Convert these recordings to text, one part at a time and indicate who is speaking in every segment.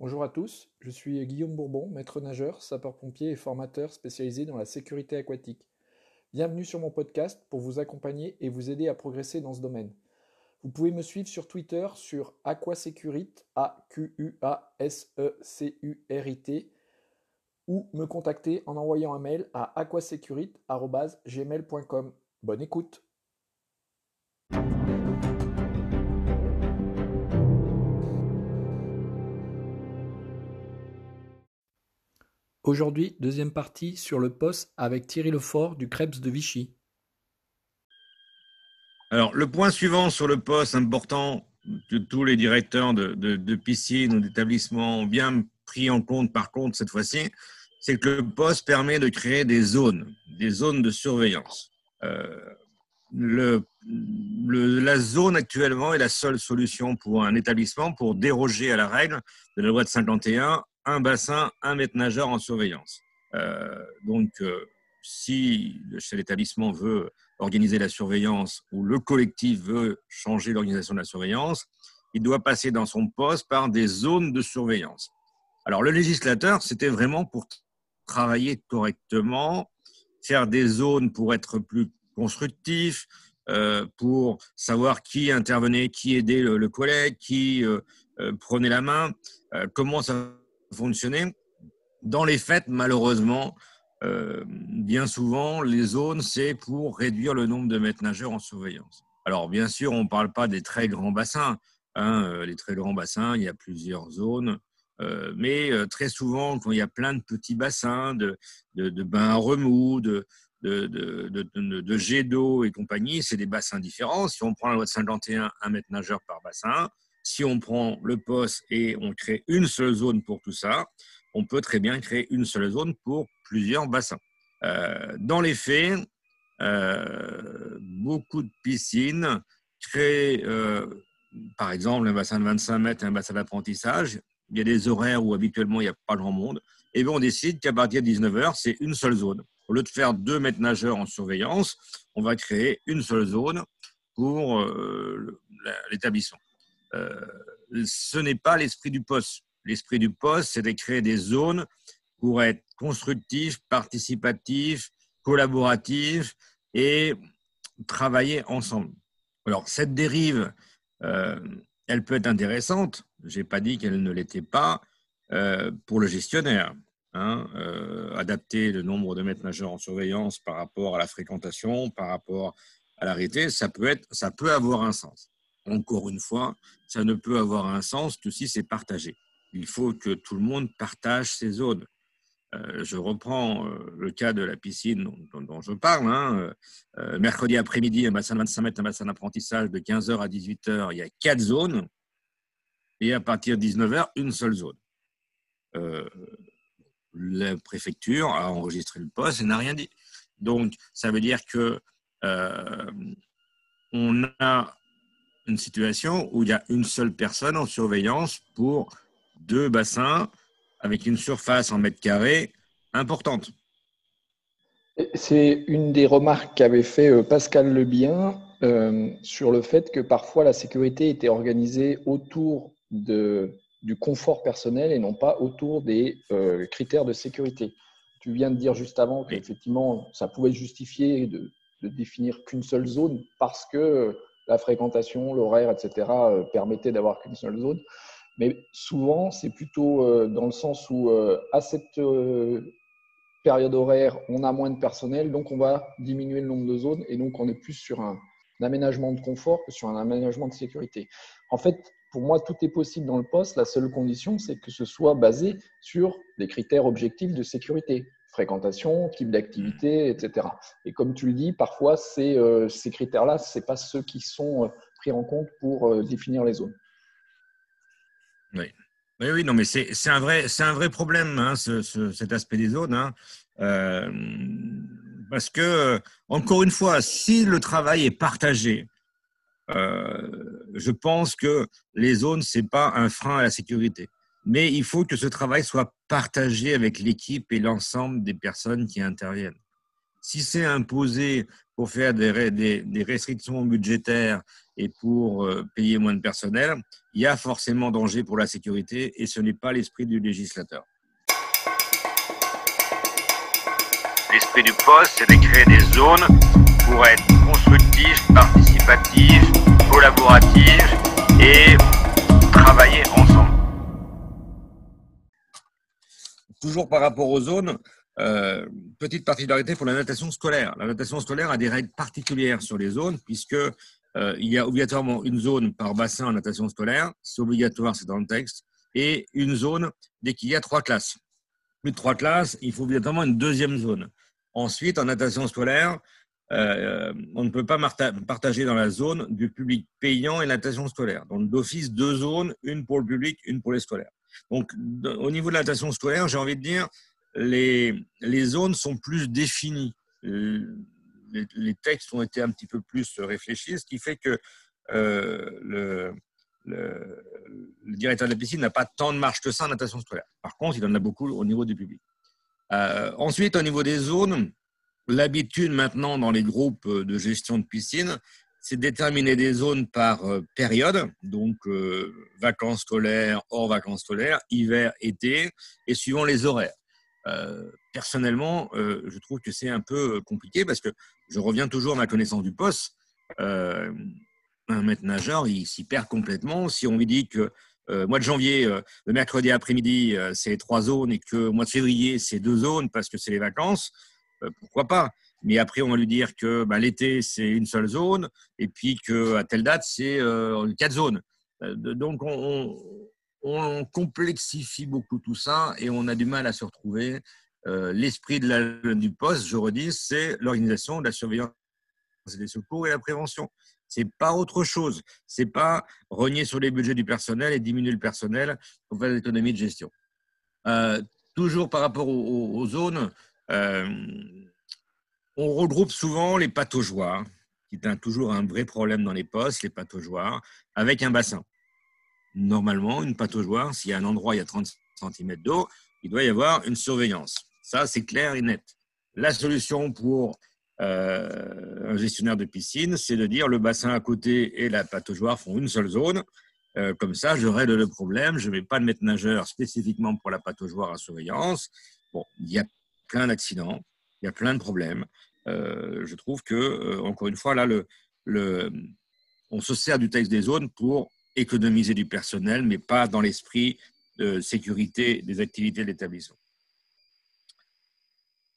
Speaker 1: Bonjour à tous, je suis Guillaume Bourbon, maître nageur, sapeur-pompier et formateur spécialisé dans la sécurité aquatique. Bienvenue sur mon podcast pour vous accompagner et vous aider à progresser dans ce domaine. Vous pouvez me suivre sur Twitter sur Aquasecurit, A-Q-U-A-S-E-C-U-R-I-T, ou me contacter en envoyant un mail à aquasecurit.gmail.com. Bonne écoute Aujourd'hui, deuxième partie sur le poste avec Thierry Lefort du Krebs de Vichy.
Speaker 2: Alors, le point suivant sur le poste important que tous les directeurs de, de, piscine ou d'établissement ont bien pris en compte, par contre, cette fois-ci, c'est que le poste permet de créer des zones, des zones de surveillance. Euh, la zone actuellement est la seule solution pour un établissement pour déroger à la règle de la loi de 51 un bassin, un maître nageur en surveillance. Euh, donc, euh, si le chef d'établissement veut organiser la surveillance ou le collectif veut changer l'organisation de la surveillance, il doit passer dans son poste par des zones de surveillance. Alors, le législateur, c'était vraiment pour travailler correctement, faire des zones pour être plus constructif, euh, pour savoir qui intervenait, qui aidait le, collègue, qui prenait la main, comment ça fonctionner. Dans les faits, malheureusement, euh, bien souvent, les zones, c'est pour réduire le nombre de maîtres nageurs en surveillance. Alors, bien sûr, on ne parle pas des très grands bassins. Hein, euh, les très grands bassins, il y a plusieurs zones. Euh, mais très souvent, quand il y a plein de petits bassins, de, de, bains à remous, de, de, de jets d'eau et compagnie, c'est des bassins différents. Si on prend la loi de 51, un mètre nageur par bassin, si on prend le poste et on crée une seule zone pour tout ça, on peut très bien créer une seule zone pour plusieurs bassins. Euh, dans les faits, euh, beaucoup de piscines créent, euh, par exemple, un bassin de 25 mètres, un bassin d'apprentissage. Il y a des horaires où habituellement il n'y a pas grand monde. Et bien on décide qu'à partir de 19h, c'est une seule zone. Au lieu de faire deux mètres nageurs en surveillance, on va créer une seule zone pour l'établissement. Euh, ce n'est pas l'esprit du poste. L'esprit du poste, c'est de créer des zones pour être constructifs, participatifs, collaboratifs et travailler ensemble. Alors, cette dérive, euh, elle peut être intéressante. Je n'ai pas dit qu'elle ne l'était pas euh, pour le gestionnaire. Hein, adapter le nombre de maîtres nageurs en surveillance par rapport à la fréquentation, par rapport à l'arrêté, ça ça peut avoir un sens encore une fois, ça ne peut avoir un sens que si c'est partagé. Il faut que tout le monde partage ses zones. Euh, je reprends euh, le cas de la piscine dont, je parle. Hein. Euh, mercredi après-midi, un bassin de 25 mètres, un bassin d'apprentissage de 15h à 18h, il y a quatre zones. Et à partir de 19h, une seule zone. la préfecture a enregistré le poste et n'a rien dit. Donc, ça veut dire que on a une situation où il y a une seule personne en surveillance pour deux bassins avec une surface en mètres carrés importante.
Speaker 1: C'est une des remarques qu'avait fait euh, Pascal Lebien euh, sur le fait que parfois la sécurité était organisée autour de, du confort personnel et non pas autour des euh, critères de sécurité. Tu viens de dire juste avant qu'effectivement, ça pouvait justifier de, de définir qu'une seule zone parce que la fréquentation, l'horaire, etc., euh, permettait d'avoir qu'une seule zone. Mais souvent, c'est plutôt euh, dans le sens où, euh, à cette période horaire, on a moins de personnel, donc on va diminuer le nombre de zones, et donc on est plus sur un, aménagement de confort que sur un aménagement de sécurité. En fait, pour moi, tout est possible dans le poste. La seule condition, c'est que ce soit basé sur des critères objectifs de sécurité fréquentation, type d'activité, etc. Et comme tu le dis, parfois, euh, ces critères-là, ce pas ceux qui sont euh, pris en compte pour euh, définir les zones.
Speaker 2: Oui. Oui, oui, non, mais c'est un, vrai, un vrai problème, hein, cet aspect des zones. Hein. parce que, encore une fois, si le travail est partagé, je pense que les zones, ce n'est pas un frein à la sécurité mais il faut que ce travail soit partagé avec l'équipe et l'ensemble des personnes qui interviennent. Si c'est imposé pour faire des, des, restrictions budgétaires et pour euh, payer moins de personnel, il y a forcément danger pour la sécurité et ce n'est pas l'esprit du législateur.
Speaker 3: L'esprit du poste, c'est de créer des zones pour être constructifs, participatifs, collaboratifs
Speaker 2: Toujours par rapport aux zones, euh, petite particularité pour la natation scolaire. La natation scolaire a des règles particulières sur les zones, puisque euh, il y a obligatoirement une zone par bassin en natation scolaire, c'est obligatoire, c'est dans le texte, et une zone dès qu'il y a trois classes. Plus de trois classes, il faut obligatoirement une deuxième zone. Ensuite, en natation scolaire, euh, on ne peut pas partager dans la zone du public payant et natation scolaire. Donc, d'office, deux zones, une pour le public, une pour les scolaires. Donc, au niveau de la natation scolaire, j'ai envie de dire, les, les zones sont plus définies. Euh, les, textes ont été un petit peu plus réfléchis, ce qui fait que euh, le, directeur de la piscine n'a pas tant de marge que ça en natation scolaire. Par contre, il en a beaucoup au niveau du public. Euh, ensuite, au niveau des zones, l'habitude maintenant dans les groupes de gestion de piscine, c'est déterminer des zones par période, donc vacances scolaires, hors vacances scolaires, hiver, été, et suivant les horaires. Euh, personnellement, euh, je trouve que c'est un peu compliqué parce que je reviens toujours à ma connaissance du poste. Euh, un maître nageur, il s'y perd complètement. Si on lui dit que mois de janvier, le mercredi après-midi, c'est trois zones et que mois de février, c'est deux zones parce que c'est les vacances, pourquoi pas? Mais après, on va lui dire que bah, l'été, c'est une seule zone, et puis qu'à telle date, c'est quatre zones. Donc, on, complexifie beaucoup tout ça et on a du mal à se retrouver. Euh, l'esprit du poste, je redis, c'est l'organisation de la surveillance des secours et la prévention. C'est pas autre chose. C'est pas renier sur les budgets du personnel et diminuer le personnel pour faire l'économie de gestion. Euh, toujours par rapport aux, zones, euh, on regroupe souvent les pataugeoires, qui est toujours un vrai problème dans les postes, les pataugeoires, avec un bassin normalement, une pataugeoire, s'il y a un endroit, il y a 30 cm d'eau, il doit y avoir une surveillance. Ça, c'est clair et net. La solution pour euh, un gestionnaire de piscine, c'est de dire le bassin à côté et la pataugeoire font une seule zone. Euh, comme ça, je règle le problème. Je ne vais pas mettre nageur spécifiquement pour la pataugeoire à surveillance. Bon, il y a plein d'accidents, il y a plein de problèmes. Euh, je trouve que, encore une fois, là, on se sert du texte des zones pour économiser du personnel, mais pas dans l'esprit de sécurité des activités de l'établissement.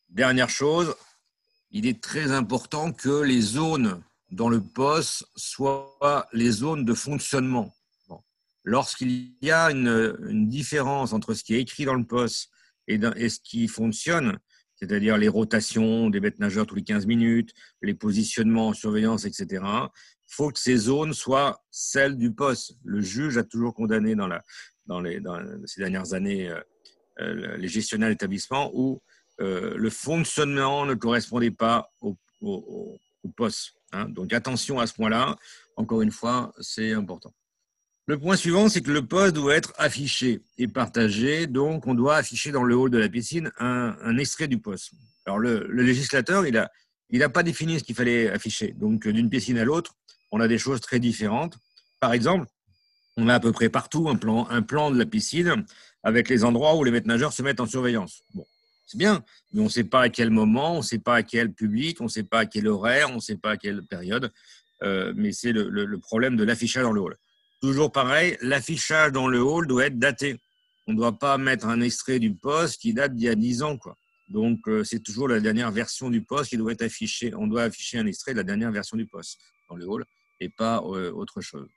Speaker 2: Dernière chose, il est très important que les zones dans le poste soient les zones de fonctionnement. Lorsqu'il y a une, différence entre ce qui est écrit dans le poste et ce qui fonctionne, c'est-à-dire les rotations des bêtes nageurs tous les 15 minutes, les positionnements en surveillance, etc., il faut que ces zones soient celles du poste. Le juge a toujours condamné dans, la, dans, les, dans ces dernières années euh, euh, les gestionnaires d'établissement où euh, le fonctionnement ne correspondait pas au, au, poste. Hein. Donc attention à ce point-là. Encore une fois, c'est important. Le point suivant, c'est que le poste doit être affiché et partagé. Donc, on doit afficher dans le hall de la piscine un, extrait du poste. Alors, le, législateur, il n'a pas défini ce qu'il fallait afficher. Donc, d'une piscine à l'autre, on a des choses très différentes. Par exemple, on a à peu près partout un plan, un plan de la piscine avec les endroits où les maîtres nageurs se mettent en surveillance. Bon, c'est bien, mais on ne sait pas à quel moment, on ne sait pas à quel public, on ne sait pas à quel horaire, on ne sait pas à quelle période. Euh, mais c'est le, problème de l'affichage dans le hall. Toujours pareil, l'affichage dans le hall doit être daté. On ne doit pas mettre un extrait du poste qui date d'il y a 10 ans. Quoi. Donc, euh, c'est toujours la dernière version du poste qui doit être affichée. On doit afficher un extrait de la dernière version du poste dans le hall et pas euh, autre chose.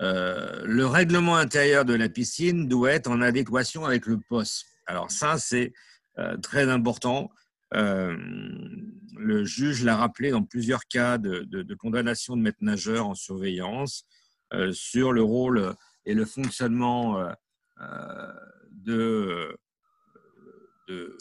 Speaker 2: Euh, le règlement intérieur de la piscine doit être en adéquation avec le poste. Alors ça, c'est très important. le juge l'a rappelé dans plusieurs cas de, condamnation de maître nageur en surveillance sur le rôle et le fonctionnement de, de,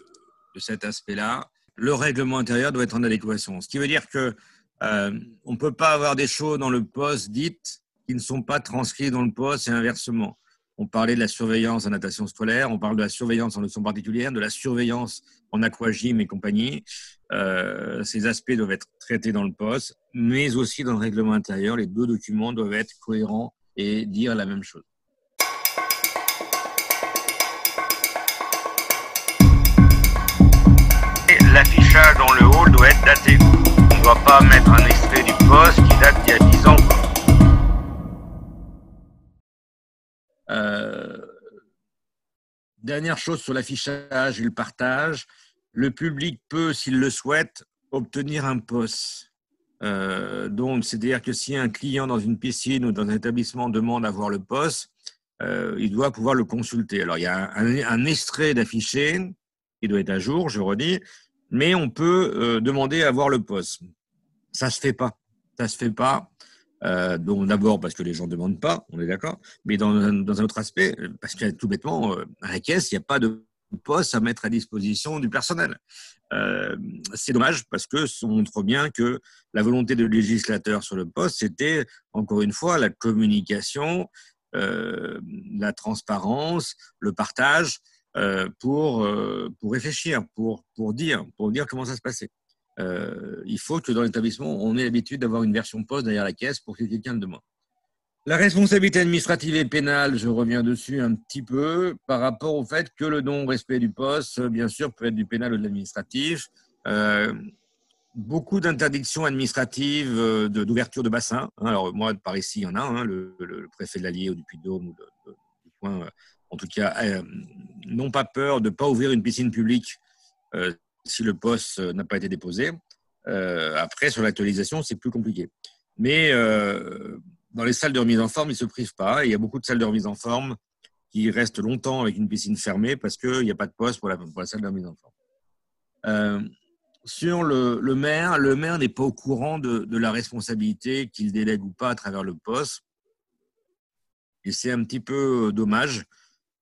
Speaker 2: de cet aspect-là. Le règlement intérieur doit être en adéquation. Ce qui veut dire que euh, on ne peut pas avoir des choses dans le poste dites qui ne sont pas transcrites dans le poste et inversement. On parlait de la surveillance en natation scolaire, on parle de la surveillance en leçon particulière, de la surveillance en aquagym et compagnie. Euh, ces aspects doivent être traités dans le poste, mais aussi dans le règlement intérieur. Les deux documents doivent être cohérents et dire la même chose.
Speaker 3: L'affichage dans le hall doit être daté. On ne doit pas mettre un extrait du poste qui date d'il y a 10 ans.
Speaker 2: Euh, dernière chose sur l'affichage et le partage, le public peut, s'il le souhaite, obtenir un poste. Euh, donc, c'est-à-dire que si un client dans une piscine ou dans un établissement demande à voir le poste, euh, il doit pouvoir le consulter. Alors, il y a un, extrait d'affiché, qui doit être à jour, je redis, mais on peut demander à voir le poste. Ça se fait pas. Ça se fait pas. Euh, donc d'abord parce que les gens ne demandent pas, on est d'accord, mais dans, dans, un autre aspect, parce que tout bêtement, euh, à la caisse, il n'y a pas de poste à mettre à disposition du personnel. Euh, c'est dommage parce que ça montre bien que la volonté de législateur sur le poste, c'était encore une fois la communication, euh, la transparence, le partage euh, pour, euh, pour réfléchir, pour, pour, dire, pour dire comment ça se passait. Euh, il faut que dans l'établissement, on ait l'habitude d'avoir une version poste derrière la caisse pour que quelqu'un le demande. La responsabilité administrative et pénale, je reviens dessus un petit peu par rapport au fait que le non-respect du poste, bien sûr, peut être du pénal ou de l'administratif. Euh, beaucoup d'interdictions administratives d'ouverture de, bassin. Alors, moi, par ici, il y en a, hein, le, préfet de l'Allier ou du Puy-de-Dôme point, en tout cas, euh, n'ont pas peur de ne pas ouvrir une piscine publique euh, si le poste n'a pas été déposé. Euh, après, sur l'actualisation, c'est plus compliqué. Mais euh, dans les salles de remise en forme, ils ne se privent pas. il y a beaucoup de salles de remise en forme qui restent longtemps avec une piscine fermée parce qu'il n'y a pas de poste pour la, salle de remise en forme. Euh, sur le, maire, le maire n'est pas au courant de, la responsabilité qu'il délègue ou pas à travers le poste. Et c'est un petit peu dommage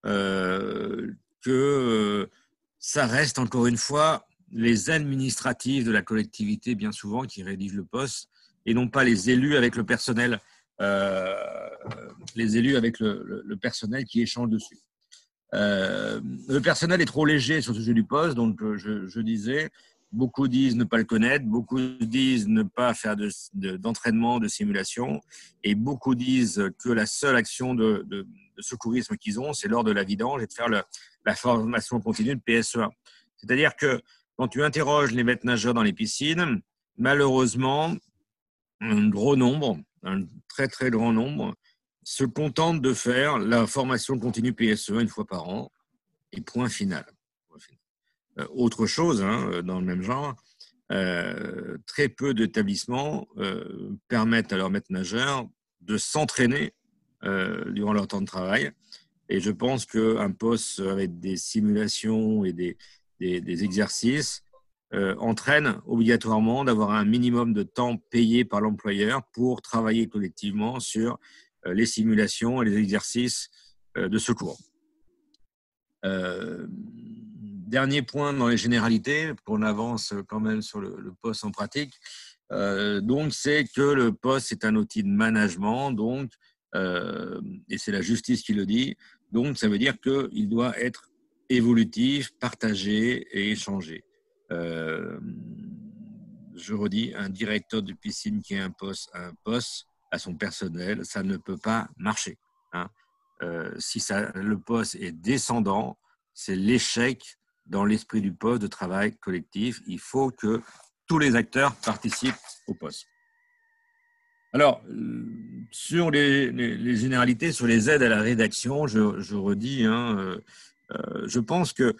Speaker 2: euh, que euh, ça reste encore une fois les administratifs de la collectivité, bien souvent, qui rédigent le poste, et non pas les élus avec le personnel, euh, les élus avec le, personnel qui échange dessus. Euh, le personnel est trop léger sur ce sujet du poste, donc je, je, disais, beaucoup disent ne pas le connaître, beaucoup disent ne pas faire d'entraînement, de, simulation, et beaucoup disent que la seule action de, secourisme qu'ils ont, c'est lors de la vidange et de faire le, la formation continue de PSE1. C'est-à-dire que quand tu interroges les maîtres nageurs dans les piscines, malheureusement, un gros nombre, un très très grand nombre, se contentent de faire la formation continue PSE1 une fois par an et point final. Euh, autre chose, hein, dans le même genre, euh, très peu d'établissements euh, permettent à leurs maîtres nageurs de s'entraîner euh, durant leur temps de travail. Et je pense qu'un poste avec des simulations et des exercices euh, entraîne obligatoirement d'avoir un minimum de temps payé par l'employeur pour travailler collectivement sur euh, les simulations et les exercices euh, de secours. Dernier point dans les généralités, qu'on avance quand même sur le, le poste en pratique. Donc, c'est que le poste est un outil de management, donc et c'est la justice qui le dit. Donc, ça veut dire qu'il doit être évolutif, partagé et échangé. Euh, je redis, un directeur de piscine qui impose un poste à son personnel, ça ne peut pas marcher. Hein. Euh, si ça, le poste est descendant, c'est l'échec dans l'esprit du poste de travail collectif. Il faut que tous les acteurs participent au poste. Alors, sur les, généralités, sur les aides à la rédaction, je, redis, hein, euh, euh, je pense que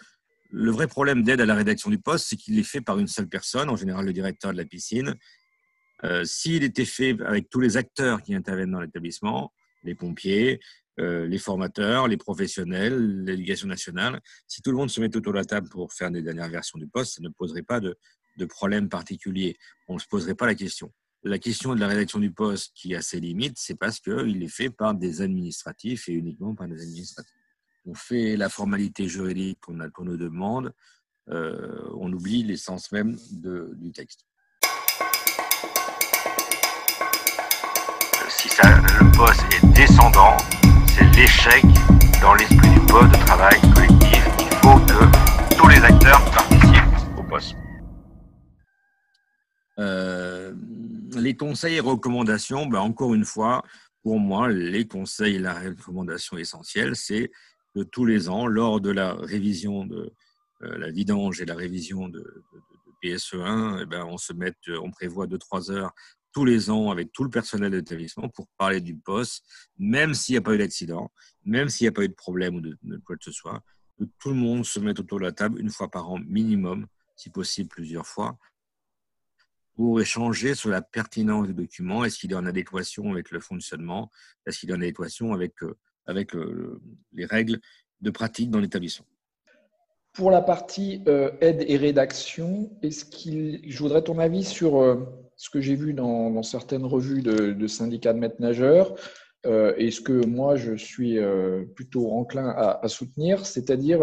Speaker 2: le vrai problème d'aide à la rédaction du poste, c'est qu'il est fait par une seule personne, en général le directeur de la piscine. Euh, S'il était fait avec tous les acteurs qui interviennent dans l'établissement, les pompiers, euh, les formateurs, les professionnels, l'éducation nationale, si tout le monde se met autour de la table pour faire des dernières versions du poste, ça ne poserait pas de, de problème particulier. On ne se poserait pas la question la question de la rédaction du poste qui a ses limites, c'est parce qu'il est fait par des administratifs et uniquement par des administratifs. On fait la formalité juridique qu'on qu nous demande, euh, on oublie l'essence même de, du texte.
Speaker 3: Si ça, le poste est descendant, c'est l'échec dans l'esprit du poste de travail collectif, il faut que tous les acteurs participent au poste.
Speaker 2: Euh, les conseils et recommandations, ben encore une fois, pour moi, les conseils et la recommandation essentielle, c'est que tous les ans, lors de la révision de euh, la vidange et la révision de, PSE1, eh ben, on se met, on prévoit 2-3 heures tous les ans avec tout le personnel de l'établissement pour parler du poste, même s'il n'y a pas eu d'accident, même s'il n'y a pas eu de problème ou de, quoi que ce soit, que tout le monde se mette autour de la table une fois par an minimum, si possible plusieurs fois, pour échanger sur la pertinence du document. Est-ce qu'il est en adéquation avec le fonctionnement? Est-ce qu'il est en adéquation avec, euh, avec euh, les règles de pratique dans l'établissement.
Speaker 1: Pour la partie euh, aide et rédaction, est-ce qu'il, je voudrais ton avis sur ce que j'ai vu dans, certaines revues de, syndicats de maîtres nageurs. Et ce que moi je suis plutôt enclin à, à soutenir, c'est-à-dire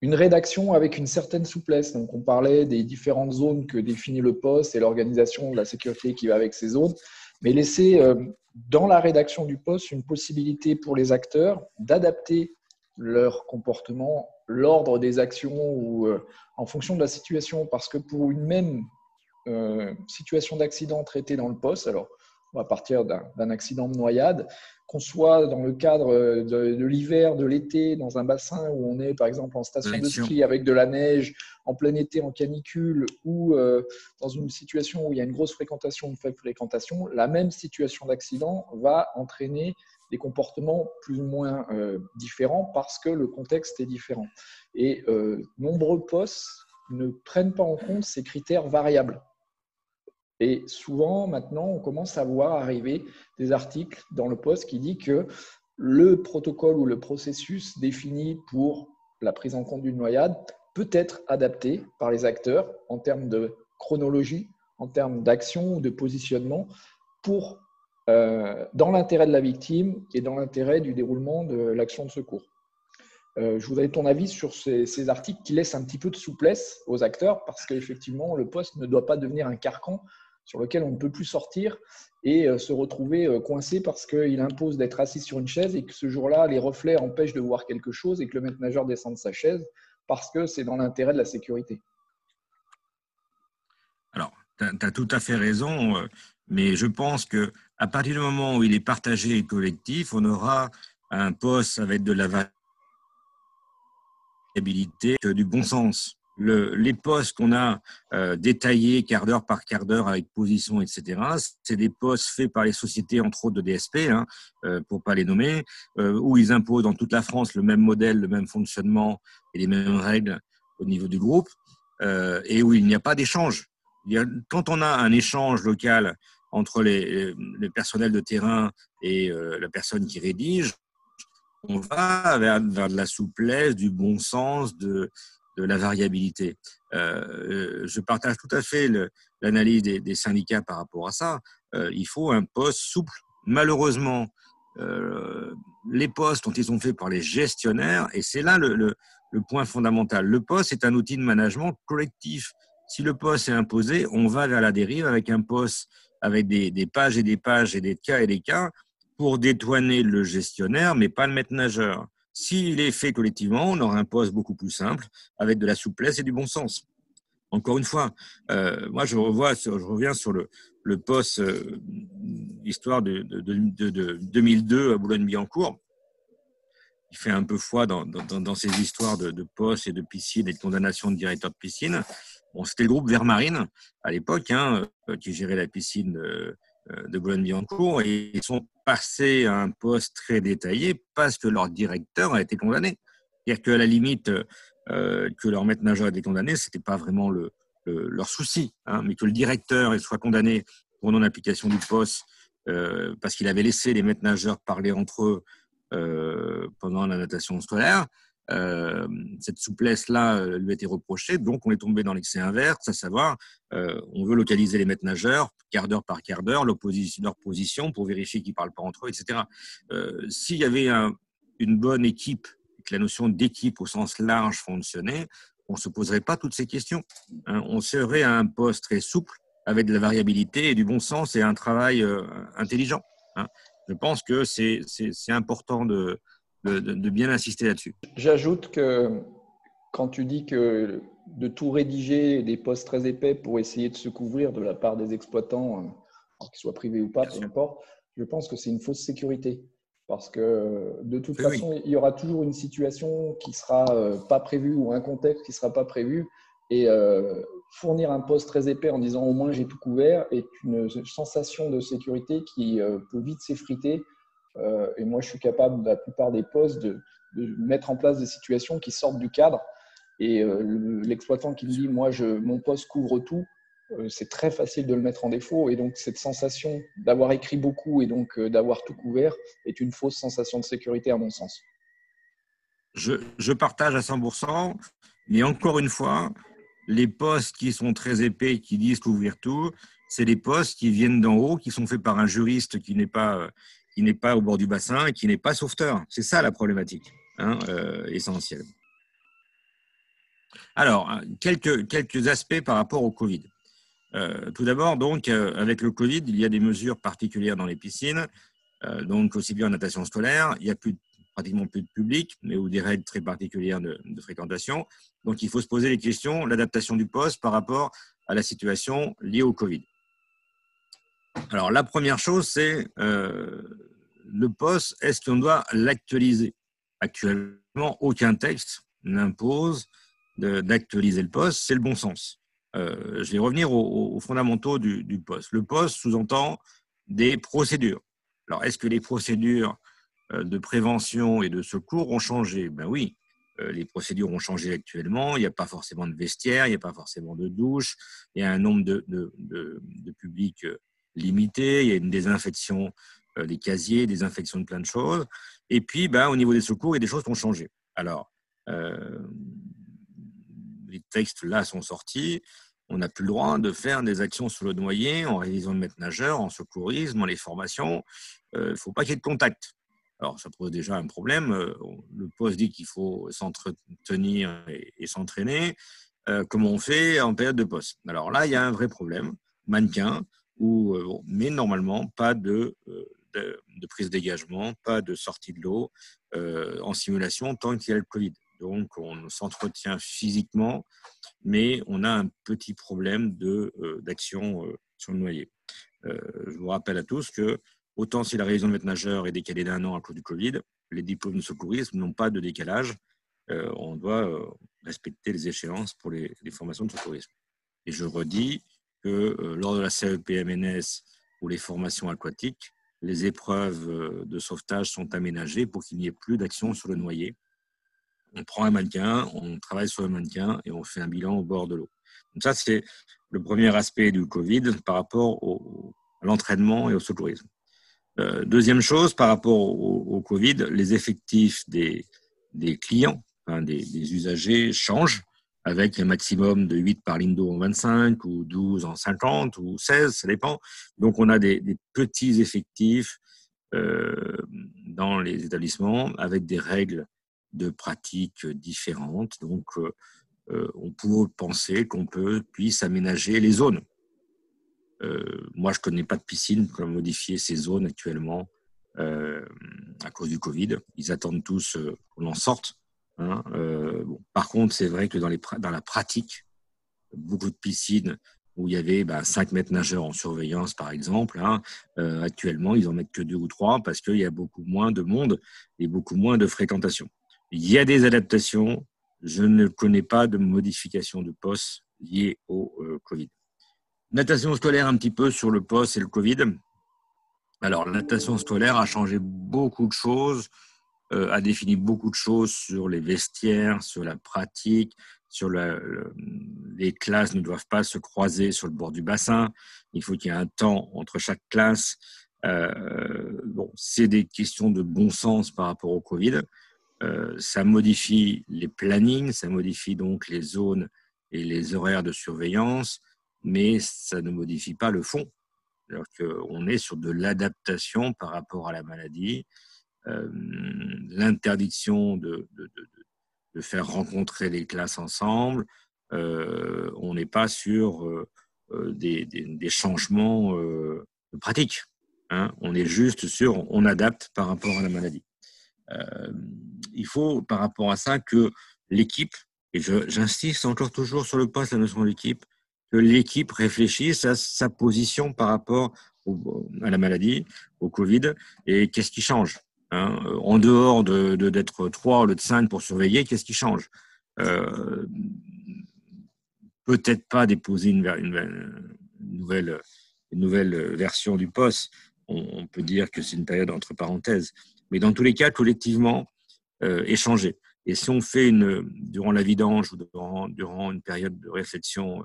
Speaker 1: une rédaction avec une certaine souplesse. Donc, on parlait des différentes zones que définit le poste et l'organisation de la sécurité qui va avec ces zones, mais laisser euh, dans la rédaction du poste une possibilité pour les acteurs d'adapter leur comportement, l'ordre des actions ou euh, en fonction de la situation, parce que pour une même euh, situation d'accident traitée dans le poste, alors va partir d'un accident de noyade, qu'on soit dans le cadre de, l'hiver, de l'été, dans un bassin où on est par exemple en station de ski avec de la neige, en plein été en canicule, ou euh, dans une situation où il y a une grosse fréquentation, une faible fréquentation, la même situation d'accident va entraîner des comportements plus ou moins euh, différents parce que le contexte est différent. Et euh, nombreux postes ne prennent pas en compte ces critères variables. Et souvent, maintenant, on commence à voir arriver des articles dans le poste qui dit que le protocole ou le processus défini pour la prise en compte d'une noyade peut être adapté par les acteurs en termes de chronologie, en termes d'action ou de positionnement pour, euh, dans l'intérêt de la victime et dans l'intérêt du déroulement de l'action de secours. Euh, je voudrais ton avis sur ces, ces, articles qui laissent un petit peu de souplesse aux acteurs parce qu'effectivement, le poste ne doit pas devenir un carcan sur lequel on ne peut plus sortir et euh, se retrouver euh, coincé parce qu'il impose d'être assis sur une chaise et que ce jour-là, les reflets empêchent de voir quelque chose et que le maître nageur descend de sa chaise parce que c'est dans l'intérêt de la sécurité.
Speaker 2: Alors, tu as, tout à fait raison, euh, mais je pense que à partir du moment où il est partagé et collectif, on aura un poste avec de la variabilité, du bon sens les postes qu'on a euh, détaillés quart d'heure par quart d'heure avec position, etc., c'est des postes faits par les sociétés, entre autres de DSP, hein, euh, pour pas les nommer, euh, où ils imposent dans toute la France le même modèle, le même fonctionnement et les mêmes règles au niveau du groupe, euh, et où il n'y a pas d'échange. Quand on a un échange local entre les, les personnels de terrain et euh, la personne qui rédige, on va vers, vers, de la souplesse, du bon sens, de, de la variabilité. Euh, je partage tout à fait l'analyse des, syndicats par rapport à ça. Euh, il faut un poste souple. Malheureusement, euh, les postes ont été faits par les gestionnaires et c'est là le, point fondamental. Le poste est un outil de management collectif. Si le poste est imposé, on va vers la dérive avec un poste avec des, des pages et des pages et des cas et des cas pour détourner le gestionnaire, mais pas le maître nageur. S'il est fait collectivement, on aura un poste beaucoup plus simple, avec de la souplesse et du bon sens. Encore une fois, euh, moi je, reviens sur le, poste euh, histoire de, de, de, 2002 à Boulogne-Billancourt. Il fait un peu foi dans, ces histoires de, postes et de piscines et de condamnation de directeur de piscine. C'était le groupe Vermarine à l'époque hein, euh, qui gérait la piscine euh, de Boulogne-Billancourt passés à un poste très détaillé parce que leur directeur a été condamné. C'est-à-dire qu'à la limite, euh, que leur maître nageur a été condamné, ce n'était pas vraiment le, leur souci, hein, mais que le directeur soit condamné pour non-application du poste euh, parce qu'il avait laissé les maîtres nageurs parler entre eux pendant la natation scolaire, euh, cette souplesse-là euh, lui a été reprochée, donc on est tombé dans l'excès inverse, à savoir, euh, on veut localiser les maîtres nageurs, quart d'heure par quart d'heure, leur position pour vérifier qu'ils ne parlent pas entre eux, etc. S'il y avait une bonne équipe, que la notion d'équipe au sens large fonctionnait, on ne se poserait pas toutes ces questions. Hein. on serait à un poste très souple, avec de la variabilité et du bon sens et un travail intelligent. Hein. Je pense que c'est important de, de, de bien insister là-dessus.
Speaker 1: J'ajoute que quand tu dis que de tout rédiger des postes très épais pour essayer de se couvrir de la part des exploitants, euh, qu'ils soient privés ou pas, peu importe, je pense que c'est une fausse sécurité. Parce que de toute façon, il y aura toujours une situation qui ne sera euh, pas prévue ou un contexte qui ne sera pas prévu. Et euh, fournir un poste très épais en disant au moins j'ai tout couvert est une sensation de sécurité qui peut vite s'effriter. Et moi, je suis capable, la plupart des postes, de, mettre en place des situations qui sortent du cadre et euh, l'exploitant qui me dit, moi, mon poste couvre tout, euh, c'est très facile de le mettre en défaut. Et donc, cette sensation d'avoir écrit beaucoup et donc euh, d'avoir tout couvert est une fausse sensation de sécurité, à mon sens.
Speaker 2: Je, je, partage à 100%, mais encore une fois, les postes qui sont très épais, qui disent couvrir tout, c'est les postes qui viennent d'en haut, qui sont faits par un juriste qui n'est pas, qui n'est pas au bord du bassin et qui n'est pas sauveteur. C'est ça la problématique hein, euh, essentielle. Alors, euh, quelques, quelques aspects par rapport au Covid. Euh, tout d'abord, donc, euh, avec le Covid, il y a des mesures particulières dans les piscines, donc aussi bien en natation scolaire, il y a plus, pratiquement plus de public, mais ou des règles très particulières de, fréquentation. Donc, il faut se poser les questions, l'adaptation du poste par rapport à la situation liée au Covid. Alors, la première chose, c'est le poste, est-ce qu'on doit l'actualiser? Actuellement, aucun texte n'impose d'actualiser le poste, c'est le bon sens. Euh, je vais revenir aux, fondamentaux du, poste. Le poste sous-entend des procédures. Alors, est-ce que les procédures euh, de prévention et de secours ont changé? Ben oui, euh, les procédures ont changé actuellement. Il n'y a pas forcément de vestiaire, il n'y a pas forcément de douche, il y a un nombre de, de publics limité, il y a une désinfection des casiers, des infections de plein de choses. Et puis, ben, au niveau des secours, il y a des choses qui ont changé. Alors, euh, les textes là sont sortis, on n'a plus le droit de faire des actions sur le noyer en réalisant le maître nageur, en secourisme, en les formations. Il euh, ne faut pas qu'il y ait de contact. Alors, ça pose déjà un problème. Euh, le poste dit qu'il faut s'entretenir et, s'entraîner. Euh, comment on fait en période de poste? Alors là, il y a un vrai problème. Mannequin, mais normalement, pas de, de, de, prise dégagement, pas de sortie de l'eau en simulation tant qu'il y a le Covid. Donc, on s'entretient physiquement, mais on a un petit problème euh, d'action euh, sur le noyer. Euh, je vous rappelle à tous que, autant si la révision de maître nageur est décalée d'un an à cause du Covid, les diplômes de secourisme n'ont pas de décalage. on doit respecter les échéances pour les, formations de secourisme. Et je redis que lors de la CEPMNS ou les formations aquatiques, les épreuves de sauvetage sont aménagées pour qu'il n'y ait plus d'action sur le noyer on prend un mannequin, on travaille sur le mannequin et on fait un bilan au bord de l'eau. Donc ça, c'est le premier aspect du Covid par rapport à l'entraînement et au secourisme. Euh, deuxième chose, par rapport au, Covid, les effectifs des clients, des, usagers changent avec un maximum de 8 par ligne d'eau en 25 ou 12 en 50 ou 16, ça dépend. Donc on a des, petits effectifs euh, dans les établissements avec des règles de pratiques différentes. Donc, euh, euh, on peut penser qu'on peut puisse aménager les zones. Moi, je connais pas de piscine pour modifier ces zones actuellement à cause du Covid. Ils attendent tous qu'on en sorte. Hein. Par contre, c'est vrai que dans, la pratique, beaucoup de piscines où il y avait bah, 5 mètres nageurs en surveillance, par exemple. Hein, actuellement, ils en mettent que deux ou trois parce qu'il y a beaucoup moins de monde et beaucoup moins de fréquentation. Il y a des adaptations. Je ne connais pas de modification de poste liée au euh, Covid. Natation scolaire un petit peu sur le poste et le Covid. Alors, la natation scolaire a changé beaucoup de choses, euh, a défini beaucoup de choses sur les vestiaires, sur la pratique, sur les classes ne doivent pas se croiser sur le bord du bassin. Il faut qu'il y ait un temps entre chaque classe. Euh, bon, c'est des questions de bon sens par rapport au Covid. Euh, ça modifie les plannings, ça modifie donc les zones et les horaires de surveillance, mais ça ne modifie pas le fond. Alors qu'on est sur de l'adaptation par rapport à la maladie, euh, l'interdiction de, de, de, de, faire rencontrer les classes ensemble. Euh, on n'est pas sur euh, euh des, des, des, changements de pratique. Hein. On est juste sur, on adapte par rapport à la maladie. il faut, par rapport à ça, que l'équipe, et j'insiste encore toujours sur le poste, la notion d'équipe, que l'équipe réfléchisse à sa position par rapport à la maladie, au Covid, et qu'est-ce qui change hein En dehors de d'être trois au lieu de cinq pour surveiller, qu'est-ce qui change? Euh, Peut-être pas déposer une, une, nouvelle, une nouvelle version du poste. On, peut dire que c'est une période entre parenthèses. Mais dans tous les cas, collectivement, euh, échanger. Et si on fait une, durant la vidange ou durant, durant une période de réflexion,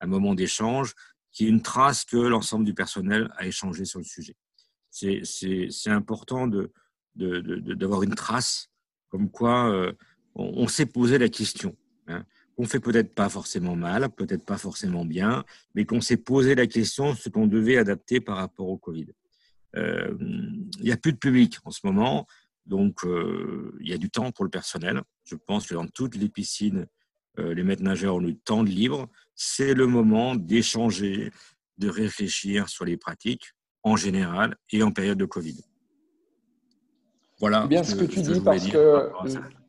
Speaker 2: un moment d'échange, qui est une trace que l'ensemble du personnel a échangé sur le sujet. C'est important d'avoir de, de, une trace comme quoi euh, on, s'est posé la question. Hein, qu'on fait peut-être pas forcément mal, peut-être pas forcément bien, mais qu'on s'est posé la question ce qu'on devait adapter par rapport au Covid. Euh, il n'y a plus de public en ce moment, donc euh, il y a du temps pour le personnel. Je pense que dans toutes les piscines, euh, les maîtres nageurs ont eu temps de libre. C'est le moment d'échanger, de réfléchir sur les pratiques en général et en période de Covid.
Speaker 1: Voilà. Bien ce que, tu dis parce que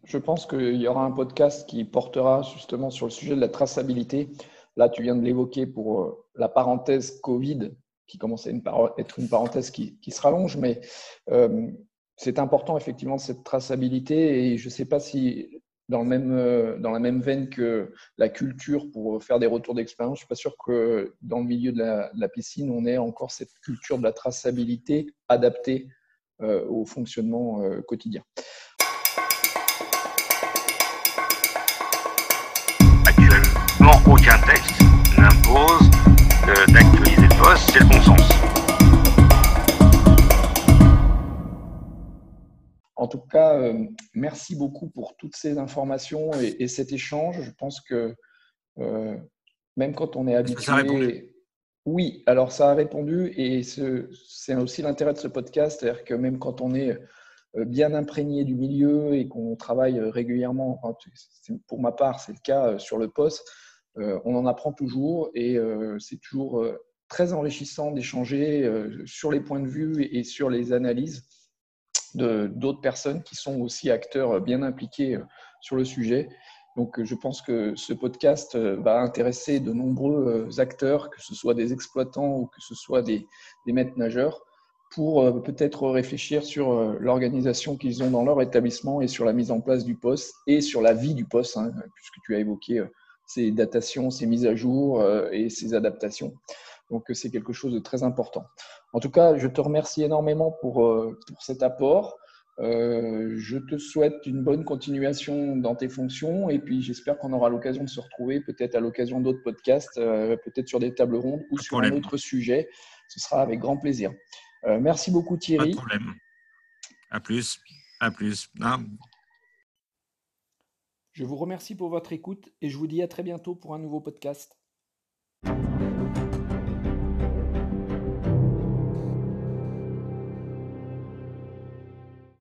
Speaker 1: je pense qu'il y aura un podcast qui portera justement sur le sujet de la traçabilité. Là, tu viens de l'évoquer pour euh, la parenthèse Covid, qui commence à être une parenthèse qui, se rallonge, mais euh, c'est important effectivement cette traçabilité et je ne sais pas si dans, le même, euh, dans la même veine que la culture pour faire des retours d'expérience, je ne suis pas sûr que dans le milieu de la, piscine, on ait encore cette culture de la traçabilité adaptée au fonctionnement quotidien.
Speaker 3: aucun texte n'impose d'actualiser le poste, c'est le bon sens.
Speaker 1: En tout cas, euh, merci beaucoup pour toutes ces informations et, cet échange. Je pense que euh, même quand on est habitué. Oui, alors ça a répondu et c'est aussi l'intérêt de ce podcast, c'est-à-dire que même quand on est euh, bien imprégné du milieu et qu'on travaille régulièrement, pour ma part c'est le cas sur le poste, euh, on en apprend toujours et euh, c'est toujours euh, très enrichissant d'échanger sur les points de vue et sur les analyses d'autres personnes qui sont aussi acteurs bien impliqués sur le sujet. Donc, je pense que ce podcast va intéresser de nombreux acteurs, que ce soit des exploitants ou que ce soit des, maîtres nageurs, pour peut-être réfléchir sur l'organisation qu'ils ont dans leur établissement et sur la mise en place du poste et sur la vie du poste, hein, puisque tu as évoqué ces datations, ces mises à jour euh, et ces adaptations. Donc, c'est quelque chose de très important. En tout cas, je te remercie énormément pour, euh, pour cet apport. Euh, je te souhaite une bonne continuation dans tes fonctions et puis j'espère qu'on aura l'occasion de se retrouver peut-être à l'occasion d'autres podcasts, peut-être sur des tables rondes ou sur un autre sujet. Ce sera avec grand plaisir. merci beaucoup Thierry.
Speaker 2: Pas de problème. À plus. À plus. Ah.
Speaker 1: Je vous remercie pour votre écoute et je vous dis à très bientôt pour un nouveau podcast.